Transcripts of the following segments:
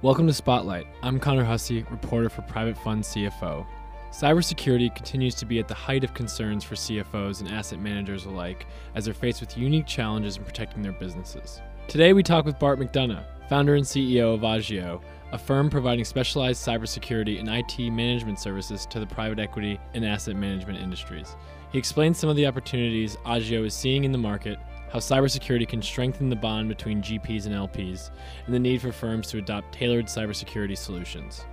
Welcome to Spotlight. I'm Connor Hussey, reporter for Private Fund CFO. Cybersecurity continues to be at the height of concerns for CFOs and asset managers alike as they're faced with unique challenges in protecting their businesses. Today, we talk with Bart McDonough, founder and CEO of Agio, a firm providing specialized cybersecurity and IT management services to the private equity and asset management industries. He explains some of the opportunities Agio is seeing in the market, how cybersecurity can strengthen the bond between GPs and LPs, and the need for firms to adopt tailored cybersecurity solutions.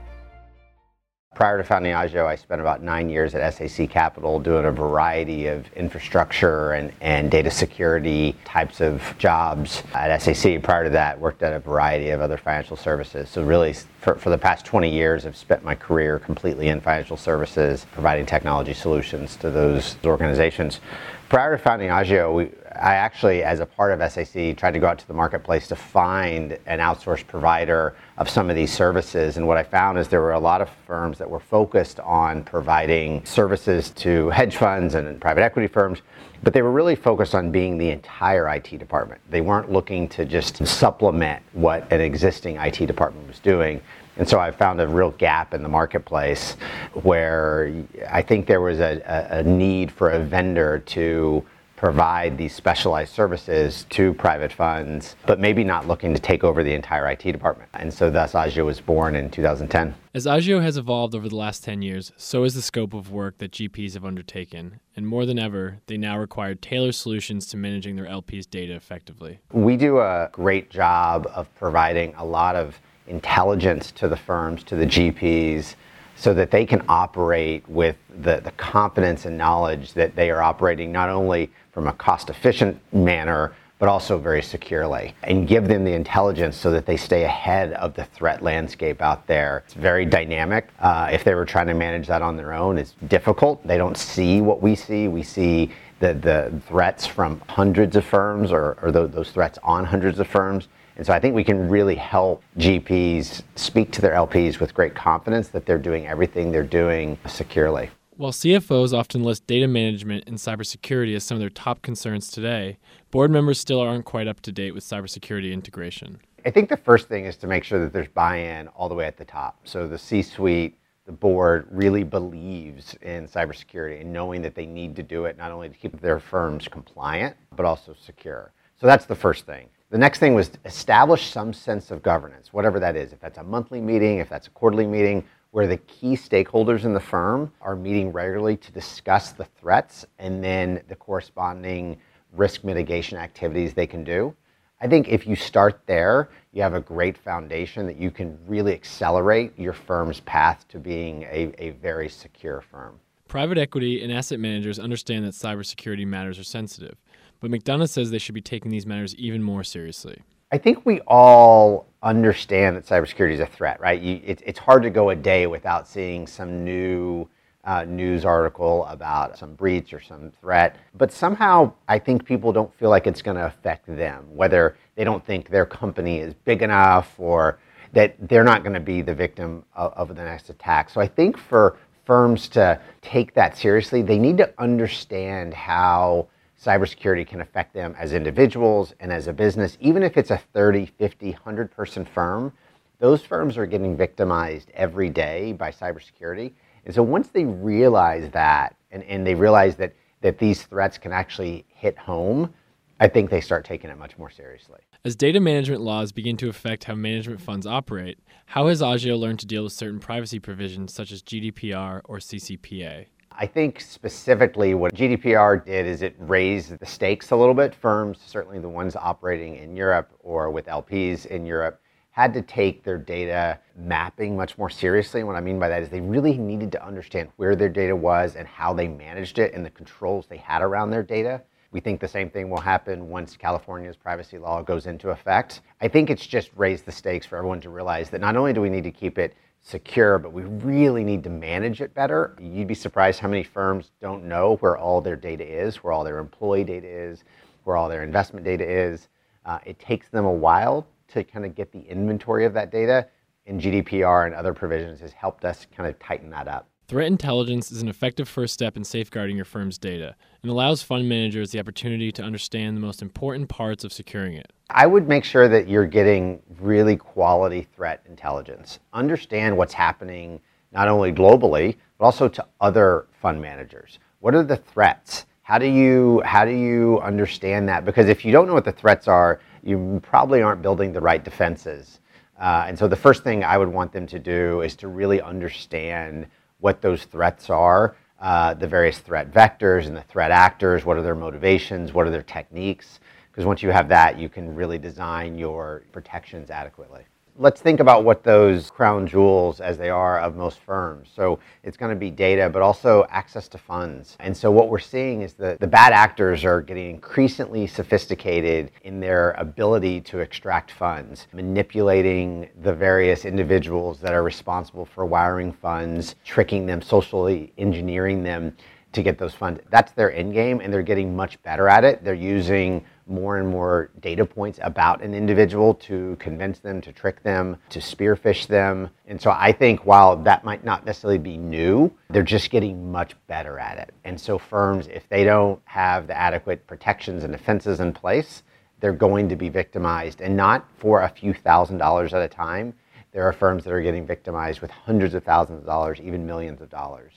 Prior to founding Agio, I spent about nine years at SAC Capital doing a variety of infrastructure and, and data security types of jobs at SAC. Prior to that, worked at a variety of other financial services. So really, for, for the past 20 years, I've spent my career completely in financial services, providing technology solutions to those organizations. Prior to founding Agio, we, I actually, as a part of SAC, tried to go out to the marketplace to find an outsourced provider of some of these services. And what I found is there were a lot of firms that were focused on providing services to hedge funds and private equity firms, but they were really focused on being the entire IT department. They weren't looking to just supplement what an existing IT department was doing. And so I found a real gap in the marketplace where I think there was a, a, a need for a vendor to provide these specialized services to private funds, but maybe not looking to take over the entire IT department. And so thus Agio was born in 2010. As Agio has evolved over the last 10 years, so has the scope of work that GPs have undertaken. And more than ever, they now require tailored solutions to managing their LPs' data effectively. We do a great job of providing a lot of intelligence to the firms, to the GPs, so that they can operate with the, the confidence and knowledge that they are operating not only from a cost efficient manner, but also very securely, and give them the intelligence so that they stay ahead of the threat landscape out there. It's very dynamic. Uh, if they were trying to manage that on their own, it's difficult. They don't see what we see. We see the, the threats from hundreds of firms or, or those threats on hundreds of firms. And so I think we can really help GPs speak to their LPs with great confidence that they're doing everything they're doing securely. While CFOs often list data management and cybersecurity as some of their top concerns today, board members still aren't quite up to date with cybersecurity integration. I think the first thing is to make sure that there's buy in all the way at the top. So the C suite, the board really believes in cybersecurity and knowing that they need to do it not only to keep their firms compliant, but also secure. So that's the first thing. The next thing was establish some sense of governance, whatever that is. If that's a monthly meeting, if that's a quarterly meeting, where the key stakeholders in the firm are meeting regularly to discuss the threats and then the corresponding risk mitigation activities they can do. I think if you start there, you have a great foundation that you can really accelerate your firm's path to being a, a very secure firm. Private equity and asset managers understand that cybersecurity matters are sensitive, but McDonough says they should be taking these matters even more seriously. I think we all understand that cybersecurity is a threat, right? You, it, it's hard to go a day without seeing some new uh, news article about some breach or some threat. But somehow, I think people don't feel like it's going to affect them, whether they don't think their company is big enough or that they're not going to be the victim of, of the next attack. So I think for firms to take that seriously, they need to understand how cybersecurity can affect them as individuals and as a business, even if it's a 30, 50, 100 person firm. Those firms are getting victimized every day by cybersecurity. And so once they realize that and, and they realize that, that these threats can actually hit home, I think they start taking it much more seriously. As data management laws begin to affect how management funds operate, how has Agio learned to deal with certain privacy provisions such as GDPR or CCPA? I think specifically what GDPR did is it raised the stakes a little bit. Firms, certainly the ones operating in Europe or with LPs in Europe, had to take their data mapping much more seriously. What I mean by that is they really needed to understand where their data was and how they managed it and the controls they had around their data. We think the same thing will happen once California's privacy law goes into effect. I think it's just raised the stakes for everyone to realize that not only do we need to keep it secure, but we really need to manage it better. You'd be surprised how many firms don't know where all their data is, where all their employee data is, where all their investment data is. Uh, it takes them a while to kind of get the inventory of that data, and GDPR and other provisions has helped us kind of tighten that up. Threat intelligence is an effective first step in safeguarding your firm's data and allows fund managers the opportunity to understand the most important parts of securing it. I would make sure that you're getting really quality threat intelligence. Understand what's happening not only globally, but also to other fund managers. What are the threats? How do you how do you understand that? Because if you don't know what the threats are, you probably aren't building the right defenses. Uh, and so the first thing I would want them to do is to really understand what those threats are, uh, the various threat vectors and the threat actors, what are their motivations, what are their techniques. Because once you have that, you can really design your protections adequately let's think about what those crown jewels as they are of most firms. So it's going to be data, but also access to funds. And so what we're seeing is that the bad actors are getting increasingly sophisticated in their ability to extract funds, manipulating the various individuals that are responsible for wiring funds, tricking them, socially engineering them to get those funds. That's their end game, and they're getting much better at it. They're using more and more data points about an individual to convince them, to trick them, to spearphish them. And so I think while that might not necessarily be new, they're just getting much better at it. And so firms, if they don't have the adequate protections and defenses in place, they're going to be victimized and not for a few thousand dollars at a time. There are firms that are getting victimized with hundreds of thousands of dollars, even millions of dollars.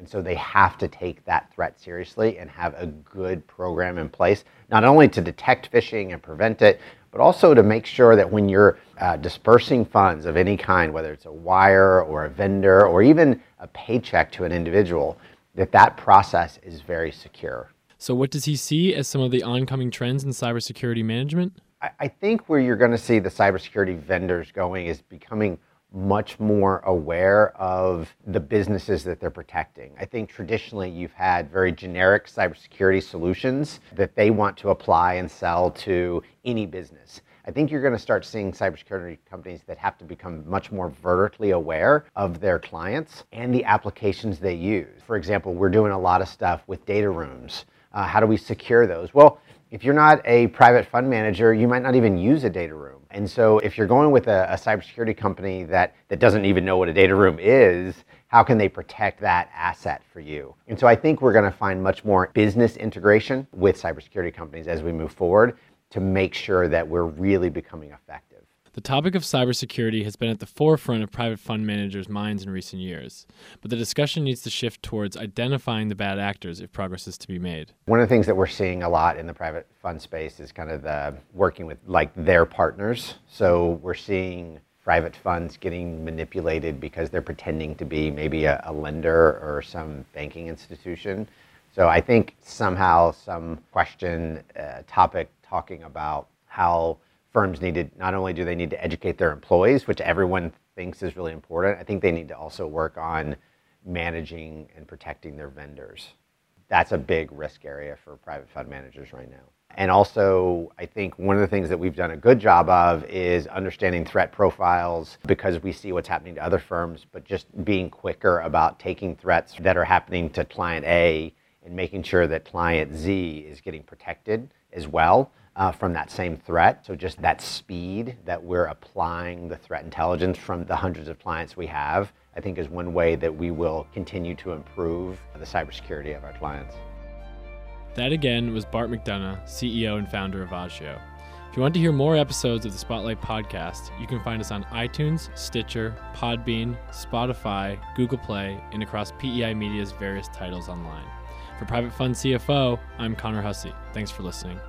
And so they have to take that threat seriously and have a good program in place, not only to detect phishing and prevent it, but also to make sure that when you're uh, dispersing funds of any kind, whether it's a wire or a vendor or even a paycheck to an individual, that that process is very secure. So, what does he see as some of the oncoming trends in cybersecurity management? I, I think where you're going to see the cybersecurity vendors going is becoming much more aware of the businesses that they're protecting. I think traditionally you've had very generic cybersecurity solutions that they want to apply and sell to any business. I think you're going to start seeing cybersecurity companies that have to become much more vertically aware of their clients and the applications they use. For example, we're doing a lot of stuff with data rooms. Uh, how do we secure those? Well, if you're not a private fund manager, you might not even use a data room. And so if you're going with a, a, cybersecurity company that, that doesn't even know what a data room is, how can they protect that asset for you? And so I think we're going to find much more business integration with cybersecurity companies as we move forward to make sure that we're really becoming effective. The topic of cybersecurity has been at the forefront of private fund managers' minds in recent years, but the discussion needs to shift towards identifying the bad actors if progress is to be made. One of the things that we're seeing a lot in the private fund space is kind of the working with like their partners. So we're seeing private funds getting manipulated because they're pretending to be maybe a, a lender or some banking institution. So I think somehow some question uh, topic talking about how firms need to not only do they need to educate their employees, which everyone thinks is really important, I think they need to also work on managing and protecting their vendors. That's a big risk area for private fund managers right now. And also, I think one of the things that we've done a good job of is understanding threat profiles because we see what's happening to other firms, but just being quicker about taking threats that are happening to client A and making sure that client Z is getting protected as well uh, from that same threat. So just that speed that we're applying the threat intelligence from the hundreds of clients we have, I think is one way that we will continue to improve the cybersecurity of our clients. That again was Bart McDonough, CEO and founder of Agio. If you want to hear more episodes of the Spotlight podcast, you can find us on iTunes, Stitcher, Podbean, Spotify, Google Play, and across PEI Media's various titles online. For Private Fund CFO, I'm Connor Hussey. Thanks for listening.